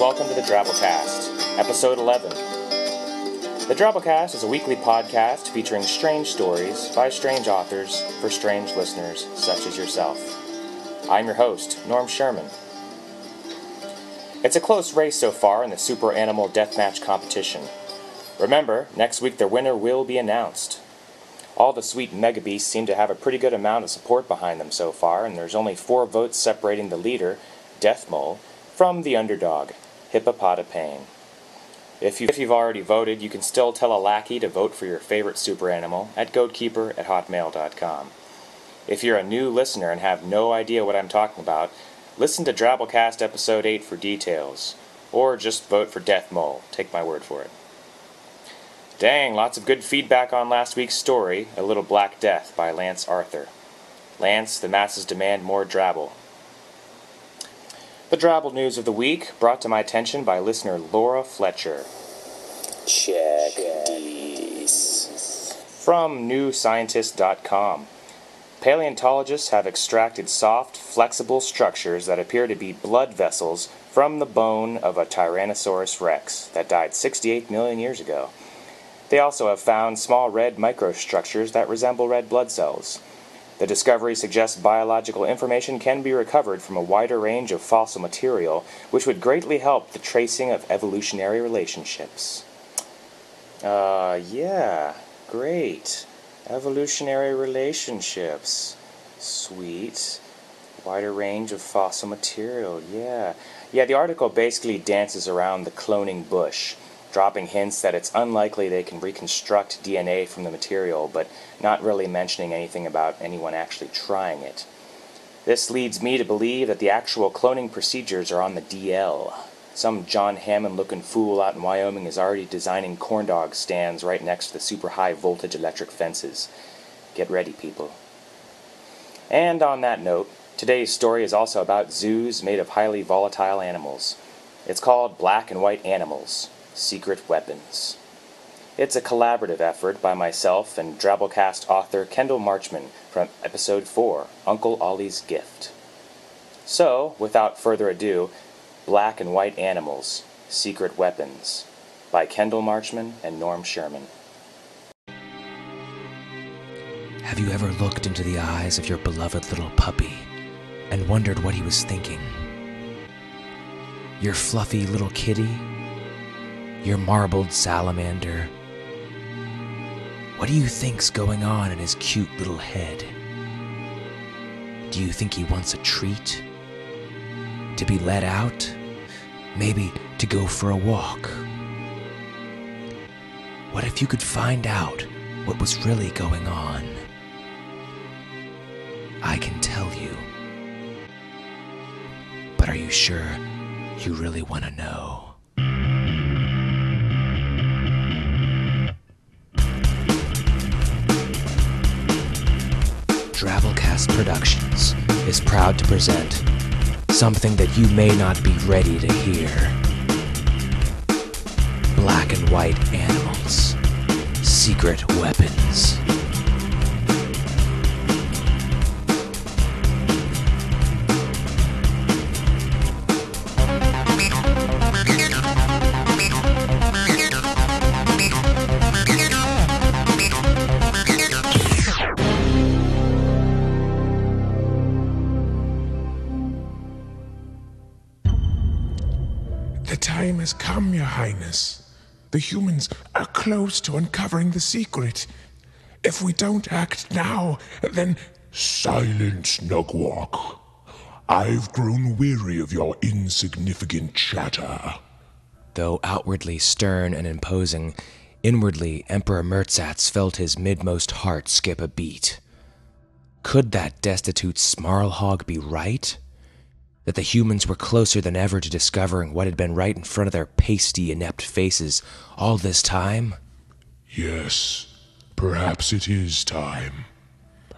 welcome to the Drabblecast, episode 11. The Drabblecast is a weekly podcast featuring strange stories by strange authors for strange listeners such as yourself. I'm your host, Norm Sherman. It's a close race so far in the Super Animal Deathmatch competition. Remember, next week the winner will be announced. All the sweet mega beasts seem to have a pretty good amount of support behind them so far, and there's only four votes separating the leader, Death Mole, from the underdog, Hippopotapane. If, you, if you've already voted, you can still tell a lackey to vote for your favorite super animal at goatkeeper at hotmail.com. If you're a new listener and have no idea what I'm talking about, listen to Drabblecast Episode 8 for details. Or just vote for Death Mole. Take my word for it. Dang, lots of good feedback on last week's story, A Little Black Death by Lance Arthur. Lance, the masses demand more Drabble. The Drabble news of the week brought to my attention by listener Laura Fletcher. Check these. From NewScientist.com. Paleontologists have extracted soft, flexible structures that appear to be blood vessels from the bone of a Tyrannosaurus rex that died 68 million years ago. They also have found small red microstructures that resemble red blood cells. The discovery suggests biological information can be recovered from a wider range of fossil material, which would greatly help the tracing of evolutionary relationships. Uh, yeah, great. Evolutionary relationships. Sweet. Wider range of fossil material, yeah. Yeah, the article basically dances around the cloning bush dropping hints that it's unlikely they can reconstruct DNA from the material, but not really mentioning anything about anyone actually trying it. This leads me to believe that the actual cloning procedures are on the DL. Some John Hammond looking fool out in Wyoming is already designing corn dog stands right next to the super high voltage electric fences. Get ready, people. And on that note, today's story is also about zoos made of highly volatile animals. It's called Black and White Animals Secret Weapons. It's a collaborative effort by myself and Drabblecast author Kendall Marchman from episode 4, Uncle Ollie's Gift. So, without further ado, Black and White Animals Secret Weapons by Kendall Marchman and Norm Sherman. Have you ever looked into the eyes of your beloved little puppy and wondered what he was thinking? Your fluffy little kitty your marbled salamander. What do you think's going on in his cute little head? Do you think he wants a treat? To be let out? Maybe to go for a walk? What if you could find out what was really going on? I can tell you. But are you sure you really want to know? Productions is proud to present something that you may not be ready to hear Black and White Animals Secret Weapons. Has come, Your Highness. The humans are close to uncovering the secret. If we don't act now, then. Silence, Nugwalk. I've grown weary of your insignificant chatter. Though outwardly stern and imposing, inwardly Emperor Mertzatz felt his midmost heart skip a beat. Could that destitute Smarlhog be right? That the humans were closer than ever to discovering what had been right in front of their pasty, inept faces all this time? Yes, perhaps it is time.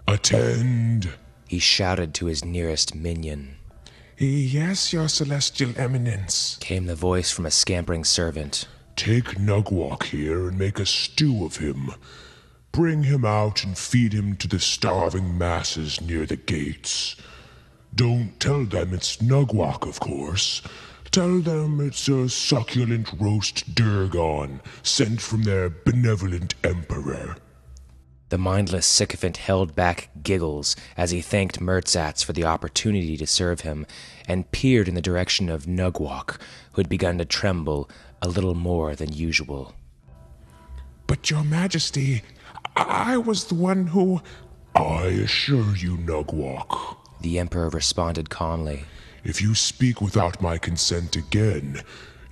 Attend. He shouted to his nearest minion. Yes, Your Celestial Eminence. Came the voice from a scampering servant. Take Nugwalk here and make a stew of him. Bring him out and feed him to the starving masses near the gates. Don't tell them it's Nugwalk, of course. Tell them it's a succulent roast durgon sent from their benevolent emperor. The mindless sycophant held back giggles as he thanked Mertzatz for the opportunity to serve him and peered in the direction of Nugwalk, who had begun to tremble a little more than usual. But, Your Majesty, I was the one who. I assure you, Nugwalk. The Emperor responded calmly. If you speak without my consent again,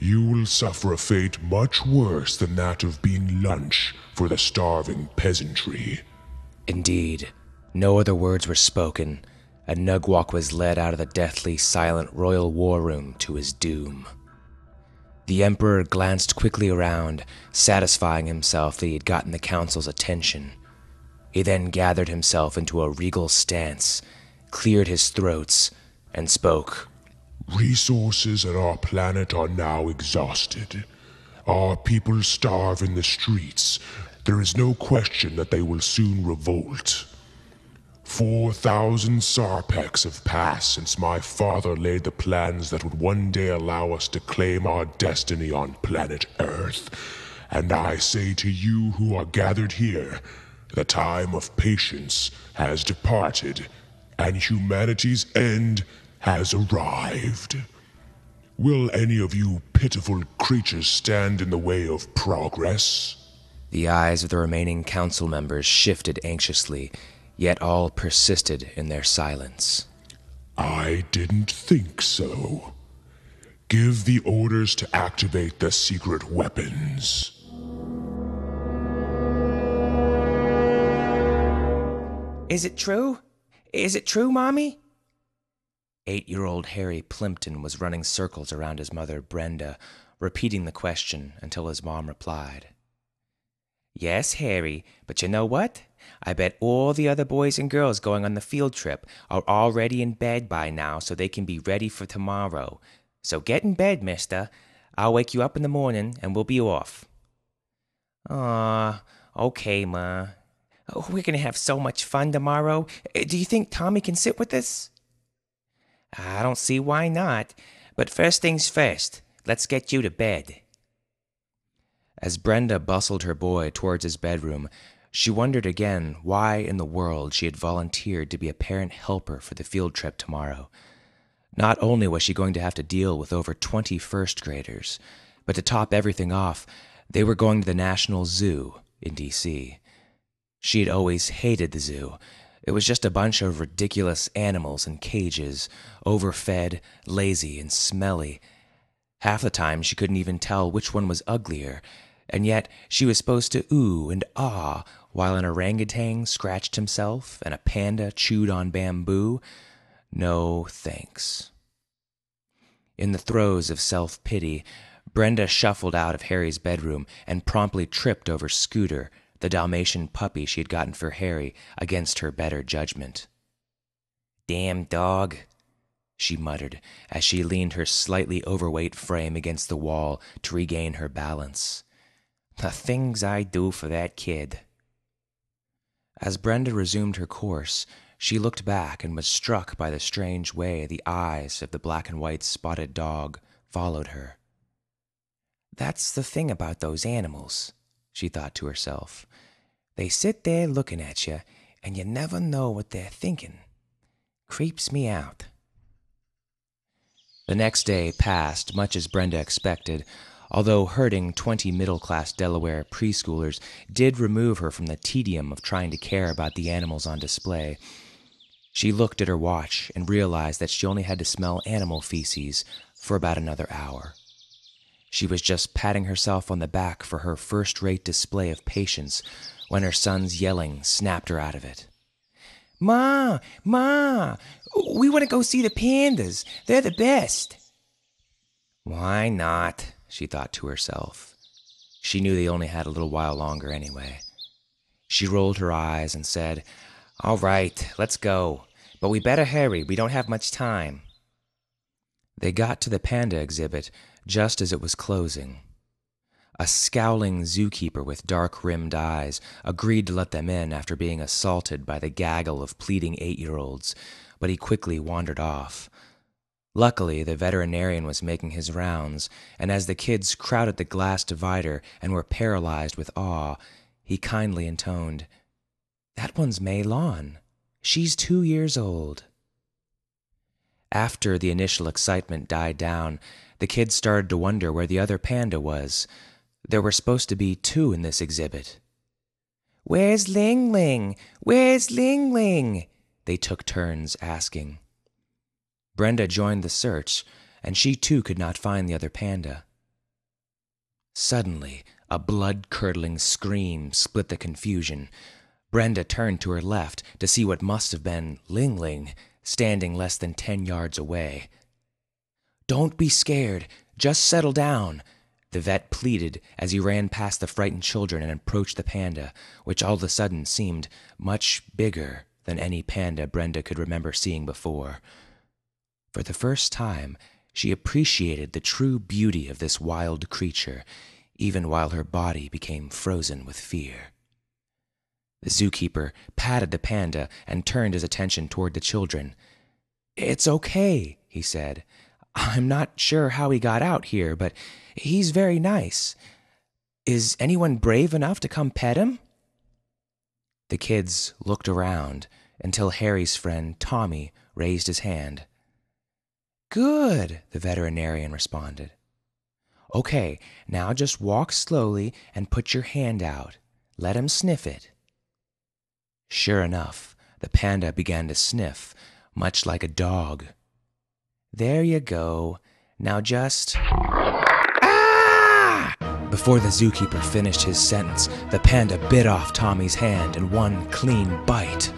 you will suffer a fate much worse than that of being lunch for the starving peasantry. Indeed, no other words were spoken, and Nugwalk was led out of the deathly silent royal war room to his doom. The Emperor glanced quickly around, satisfying himself that he had gotten the Council's attention. He then gathered himself into a regal stance, cleared his throats, and spoke. Resources on our planet are now exhausted. Our people starve in the streets. There is no question that they will soon revolt. Four thousand sarpex have passed since my father laid the plans that would one day allow us to claim our destiny on planet Earth. And I say to you who are gathered here, the time of patience has departed, and humanity's end has arrived. Will any of you pitiful creatures stand in the way of progress? The eyes of the remaining council members shifted anxiously, yet all persisted in their silence. I didn't think so. Give the orders to activate the secret weapons. Is it true? Is it true, Mommy? Eight year old Harry Plimpton was running circles around his mother, Brenda, repeating the question until his mom replied. Yes, Harry, but you know what? I bet all the other boys and girls going on the field trip are already in bed by now so they can be ready for tomorrow. So get in bed, mister. I'll wake you up in the morning and we'll be off. Aw, okay, Ma. We're going to have so much fun tomorrow. Uh, Do you think Tommy can sit with us? I don't see why not. But first things first, let's get you to bed. As Brenda bustled her boy towards his bedroom, she wondered again why in the world she had volunteered to be a parent helper for the field trip tomorrow. Not only was she going to have to deal with over 20 first graders, but to top everything off, they were going to the National Zoo in D.C. She had always hated the zoo. It was just a bunch of ridiculous animals in cages, overfed, lazy, and smelly. Half the time she couldn't even tell which one was uglier, and yet she was supposed to ooh and ah while an orangutan scratched himself and a panda chewed on bamboo. No thanks. In the throes of self pity, Brenda shuffled out of Harry's bedroom and promptly tripped over Scooter, the Dalmatian puppy she had gotten for Harry, against her better judgment. Damn dog, she muttered as she leaned her slightly overweight frame against the wall to regain her balance. The things I do for that kid. As Brenda resumed her course, she looked back and was struck by the strange way the eyes of the black and white spotted dog followed her. That's the thing about those animals, she thought to herself. They sit there looking at you, and you never know what they're thinking. Creeps me out. The next day passed much as Brenda expected, although herding 20 middle class Delaware preschoolers did remove her from the tedium of trying to care about the animals on display. She looked at her watch and realized that she only had to smell animal feces for about another hour. She was just patting herself on the back for her first rate display of patience when her son's yelling snapped her out of it. Ma, Ma, we want to go see the pandas. They're the best. Why not? she thought to herself. She knew they only had a little while longer anyway. She rolled her eyes and said, All right, let's go. But we better hurry. We don't have much time. They got to the panda exhibit just as it was closing. A scowling zookeeper with dark rimmed eyes agreed to let them in after being assaulted by the gaggle of pleading eight year olds, but he quickly wandered off. Luckily, the veterinarian was making his rounds, and as the kids crowded the glass divider and were paralyzed with awe, he kindly intoned, That one's Mei Lan. She's two years old. After the initial excitement died down, the kids started to wonder where the other panda was. There were supposed to be two in this exhibit. Where's Ling Ling? Where's Ling Ling? They took turns asking. Brenda joined the search, and she too could not find the other panda. Suddenly, a blood curdling scream split the confusion. Brenda turned to her left to see what must have been Ling Ling standing less than ten yards away. Don't be scared, just settle down, the vet pleaded as he ran past the frightened children and approached the panda, which all of a sudden seemed much bigger than any panda Brenda could remember seeing before. For the first time, she appreciated the true beauty of this wild creature, even while her body became frozen with fear. The zookeeper patted the panda and turned his attention toward the children. It's okay, he said. I'm not sure how he got out here, but he's very nice. Is anyone brave enough to come pet him? The kids looked around until Harry's friend Tommy raised his hand. Good, the veterinarian responded. Okay, now just walk slowly and put your hand out. Let him sniff it. Sure enough, the panda began to sniff, much like a dog. There you go. Now just. Ah! Before the zookeeper finished his sentence, the panda bit off Tommy's hand in one clean bite.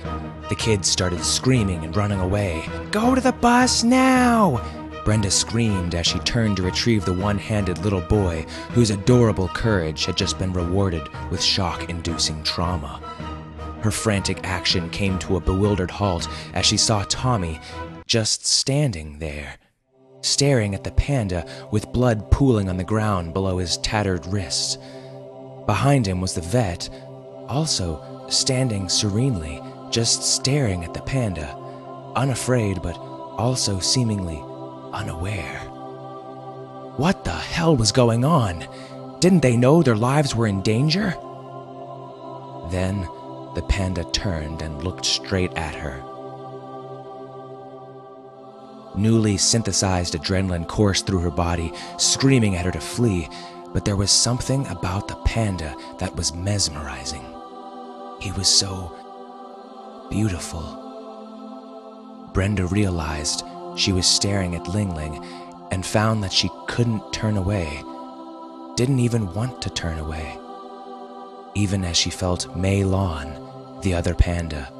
The kids started screaming and running away. Go to the bus now! Brenda screamed as she turned to retrieve the one handed little boy whose adorable courage had just been rewarded with shock inducing trauma. Her frantic action came to a bewildered halt as she saw Tommy just standing there, staring at the panda with blood pooling on the ground below his tattered wrists. Behind him was the vet, also standing serenely, just staring at the panda, unafraid but also seemingly unaware. What the hell was going on? Didn't they know their lives were in danger? Then the panda turned and looked straight at her. Newly synthesized adrenaline coursed through her body, screaming at her to flee, but there was something about the panda that was mesmerizing. He was so beautiful. Brenda realized she was staring at Ling Ling and found that she couldn't turn away, didn't even want to turn away, even as she felt Mei Lan, the other panda,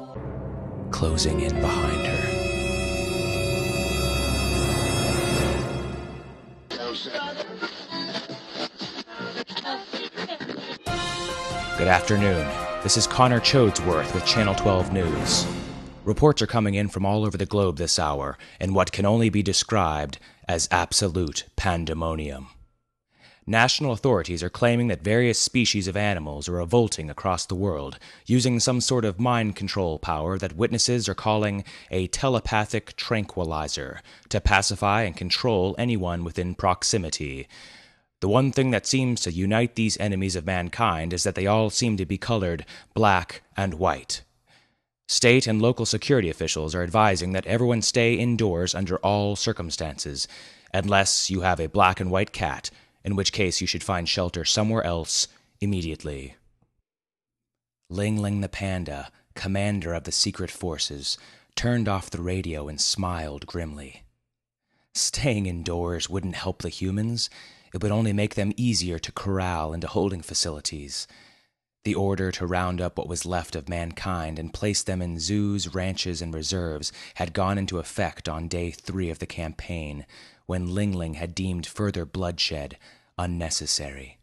closing in behind her. Afternoon. This is Connor Chodesworth with Channel 12 News. Reports are coming in from all over the globe this hour in what can only be described as absolute pandemonium. National authorities are claiming that various species of animals are revolting across the world, using some sort of mind control power that witnesses are calling a telepathic tranquilizer to pacify and control anyone within proximity. The one thing that seems to unite these enemies of mankind is that they all seem to be colored black and white. State and local security officials are advising that everyone stay indoors under all circumstances, unless you have a black and white cat, in which case you should find shelter somewhere else immediately. Ling Ling the panda, commander of the secret forces, turned off the radio and smiled grimly. Staying indoors wouldn't help the humans. It would only make them easier to corral into holding facilities. The order to round up what was left of mankind and place them in zoos, ranches, and reserves had gone into effect on day three of the campaign, when Ling Ling had deemed further bloodshed unnecessary.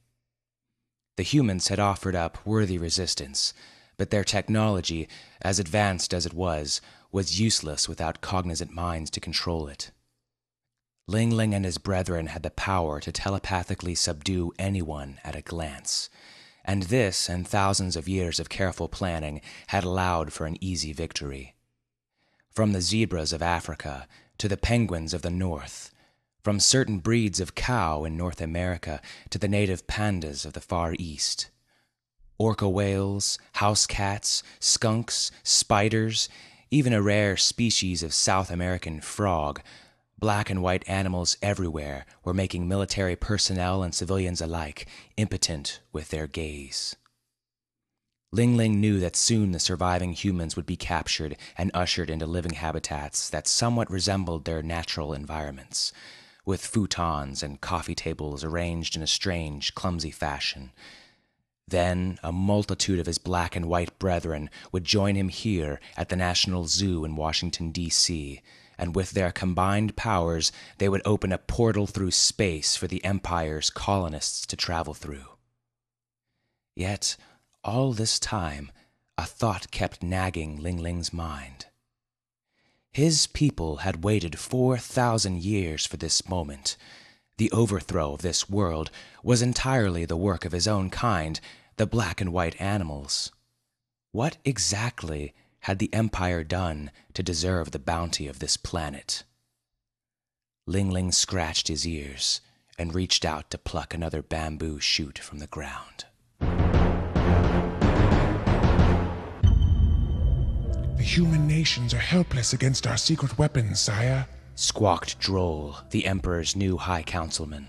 The humans had offered up worthy resistance, but their technology, as advanced as it was, was useless without cognizant minds to control it. Ling Ling and his brethren had the power to telepathically subdue anyone at a glance, and this and thousands of years of careful planning had allowed for an easy victory. From the zebras of Africa to the penguins of the north, from certain breeds of cow in North America to the native pandas of the Far East. Orca whales, house cats, skunks, spiders, even a rare species of South American frog, black and white animals everywhere were making military personnel and civilians alike impotent with their gaze. Ling Ling knew that soon the surviving humans would be captured and ushered into living habitats that somewhat resembled their natural environments, with futons and coffee tables arranged in a strange, clumsy fashion. Then a multitude of his black and white brethren would join him here at the National Zoo in Washington, D.C., and with their combined powers, they would open a portal through space for the Empire's colonists to travel through. Yet, all this time, a thought kept nagging Ling Ling's mind. His people had waited 4,000 years for this moment. The overthrow of this world was entirely the work of his own kind, the black and white animals. What exactly had the Empire done to deserve the bounty of this planet? Ling Ling scratched his ears and reached out to pluck another bamboo shoot from the ground. The human nations are helpless against our secret weapons, sire. Squawked Droll, the Emperor's new High Councilman.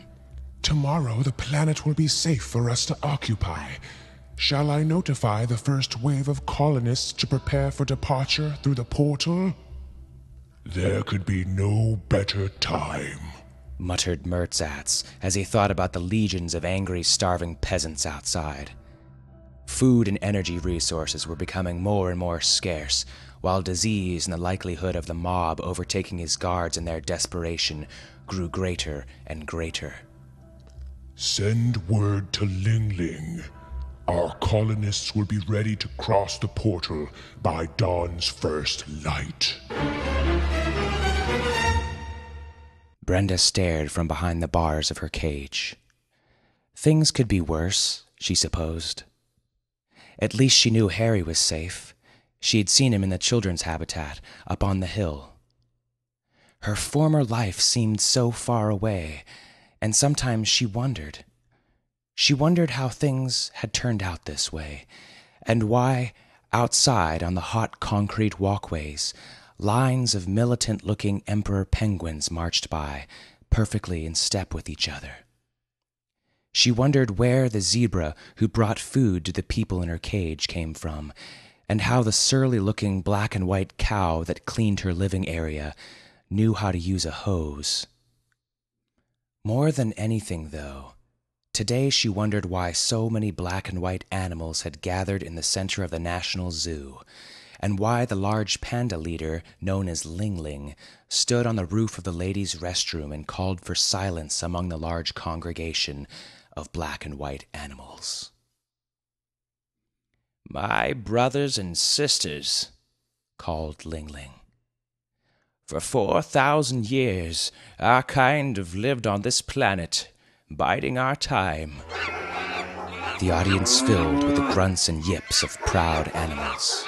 Tomorrow the planet will be safe for us to occupy. Shall I notify the first wave of colonists to prepare for departure through the portal? There could be no better time. Muttered Mertzatz as he thought about the legions of angry, starving peasants outside. Food and energy resources were becoming more and more scarce, while disease and the likelihood of the mob overtaking his guards in their desperation grew greater and greater. Send word to Ling Ling. Our colonists will be ready to cross the portal by dawn's first light. Brenda stared from behind the bars of her cage. Things could be worse, she supposed. At least she knew Harry was safe. She had seen him in the children's habitat up on the hill. Her former life seemed so far away, and sometimes she wondered. She wondered how things had turned out this way, and why, outside on the hot concrete walkways, lines of militant looking emperor penguins marched by, perfectly in step with each other. She wondered where the zebra who brought food to the people in her cage came from, and how the surly looking black and white cow that cleaned her living area knew how to use a hose. More than anything, though, today she wondered why so many black and white animals had gathered in the center of the National Zoo, and why the large panda leader, known as Ling Ling, stood on the roof of the ladies' restroom and called for silence among the large congregation of black and white animals. My brothers and sisters, called Ling Ling. For four thousand years, our kind have lived on this planet, biding our time. The audience filled with the grunts and yips of proud animals.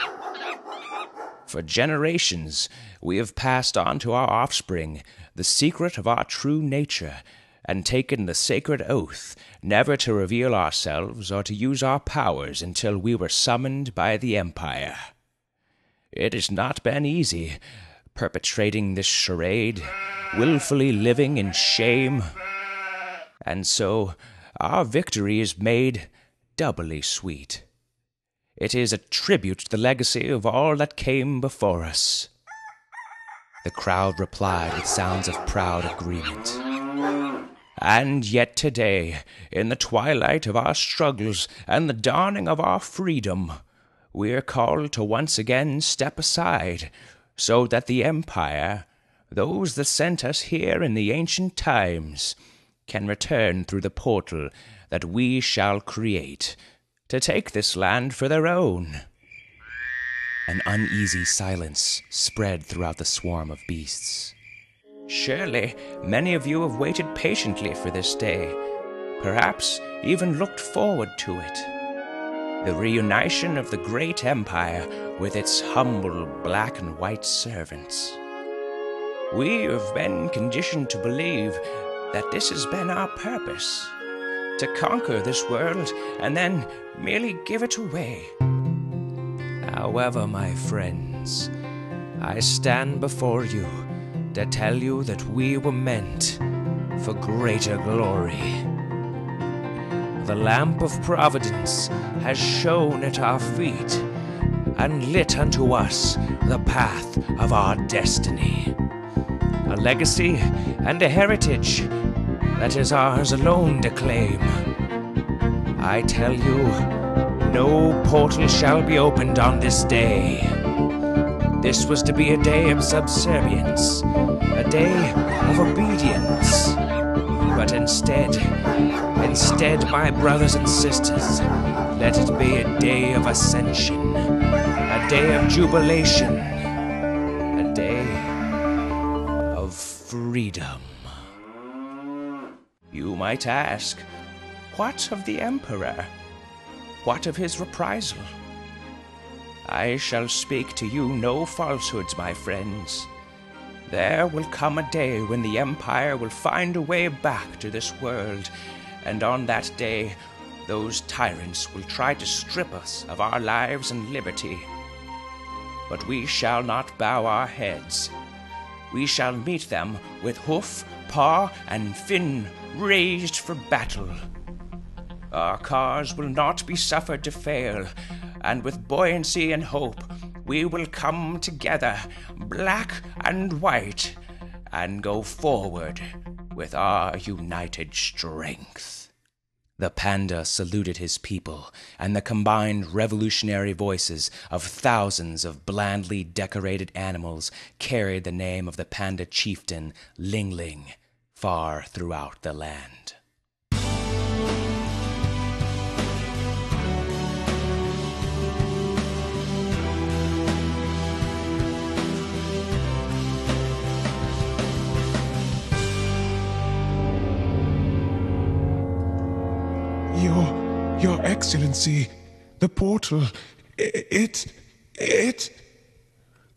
For generations, we have passed on to our offspring the secret of our true nature and taken the sacred oath never to reveal ourselves or to use our powers until we were summoned by the Empire. It has not been easy, perpetrating this charade, wilfully living in shame. And so our victory is made doubly sweet. It is a tribute to the legacy of all that came before us. The crowd replied with sounds of proud agreement. And yet today, in the twilight of our struggles and the dawning of our freedom, we are called to once again step aside, so that the Empire, those that sent us here in the ancient times, can return through the portal that we shall create to take this land for their own. An uneasy silence spread throughout the swarm of beasts. Surely many of you have waited patiently for this day, perhaps even looked forward to it. the reunition of the great empire with its humble black and white servants. We have been conditioned to believe that this has been our purpose to conquer this world and then merely give it away. However, my friends, I stand before you to tell you that we were meant for greater glory. The lamp of providence has shone at our feet and lit unto us the path of our destiny. A legacy and a heritage that is ours alone to claim. I tell you, no portal shall be opened on this day. This was to be a day of subservience, a day of obedience. But instead, instead, my brothers and sisters, let it be a day of ascension, a day of jubilation, a day of freedom. You might ask, what of the Emperor? What of his reprisal? I shall speak to you no falsehoods, my friends. There will come a day when the Empire will find a way back to this world, and on that day, those tyrants will try to strip us of our lives and liberty. But we shall not bow our heads. We shall meet them with hoof, paw, and fin raised for battle. Our cause will not be suffered to fail, and with buoyancy and hope, we will come together, black and white, and go forward with our united strength. The panda saluted his people, and the combined revolutionary voices of thousands of blandly decorated animals carried the name of the panda chieftain Ling Ling far throughout the land. Your, Your Excellency, the portal, it, it.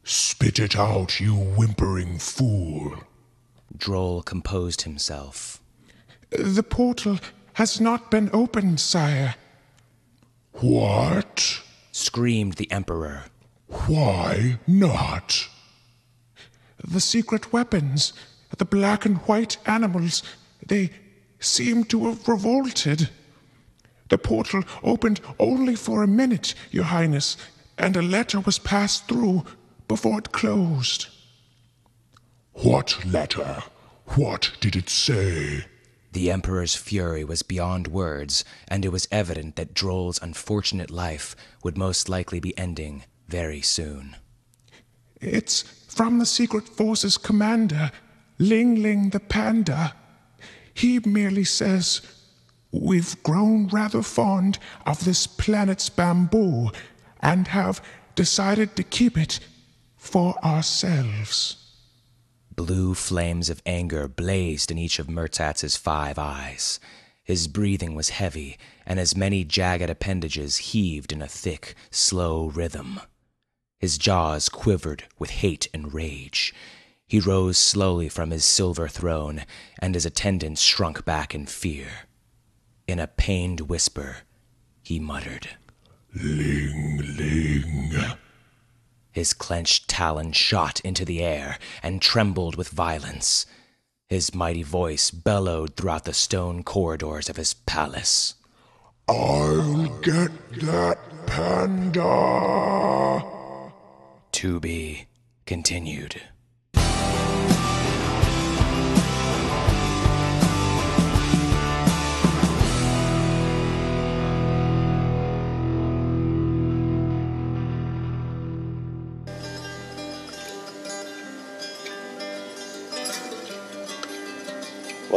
Spit it out, you whimpering fool. Droll composed himself. The portal has not been opened, sire. What? Screamed the Emperor. Why not? The secret weapons, the black and white animals, they seem to have revolted. The portal opened only for a minute, Your Highness, and a letter was passed through before it closed. What letter? What did it say? The Emperor's fury was beyond words, and it was evident that Droll's unfortunate life would most likely be ending very soon. It's from the Secret Forces commander, Ling Ling the Panda. He merely says, We've grown rather fond of this planet's bamboo and have decided to keep it for ourselves. Blue flames of anger blazed in each of Murtatz's five eyes. His breathing was heavy, and his many jagged appendages heaved in a thick, slow rhythm. His jaws quivered with hate and rage. He rose slowly from his silver throne, and his attendants shrunk back in fear. In a pained whisper, he muttered. Ling Ling. His clenched talon shot into the air and trembled with violence. His mighty voice bellowed throughout the stone corridors of his palace. I'll get that panda. To be continued.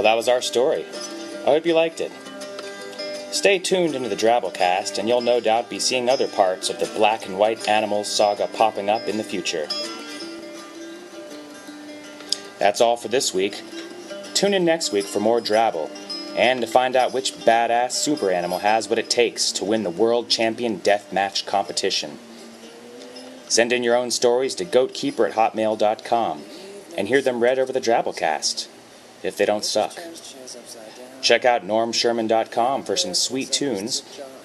That was our story. I hope you liked it. Stay tuned into the Drabblecast, and you'll no doubt be seeing other parts of the black and white animals saga popping up in the future. That's all for this week. Tune in next week for more Drabble. and to find out which badass super animal has what it takes to win the World Champion Deathmatch competition. Send in your own stories to goatkeeper at hotmail.com and hear them read over the Drabblecast, if they don't suck. Check out normsherman.com for some sweet tunes.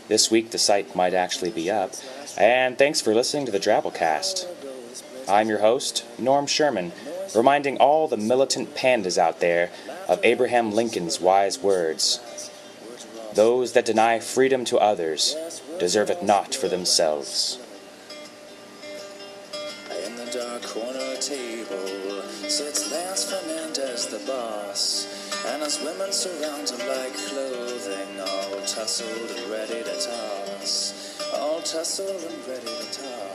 This week the site might actually be up. And thanks for listening to the Drabblecast. I'm your host, Norm Sherman, reminding all the militant pandas out there of Abraham Lincoln's wise words Those that deny freedom to others deserve it not for themselves. In the dark corner table the boss, and as women surround him like clothing, all tussled and ready to toss, all tussled and ready to toss.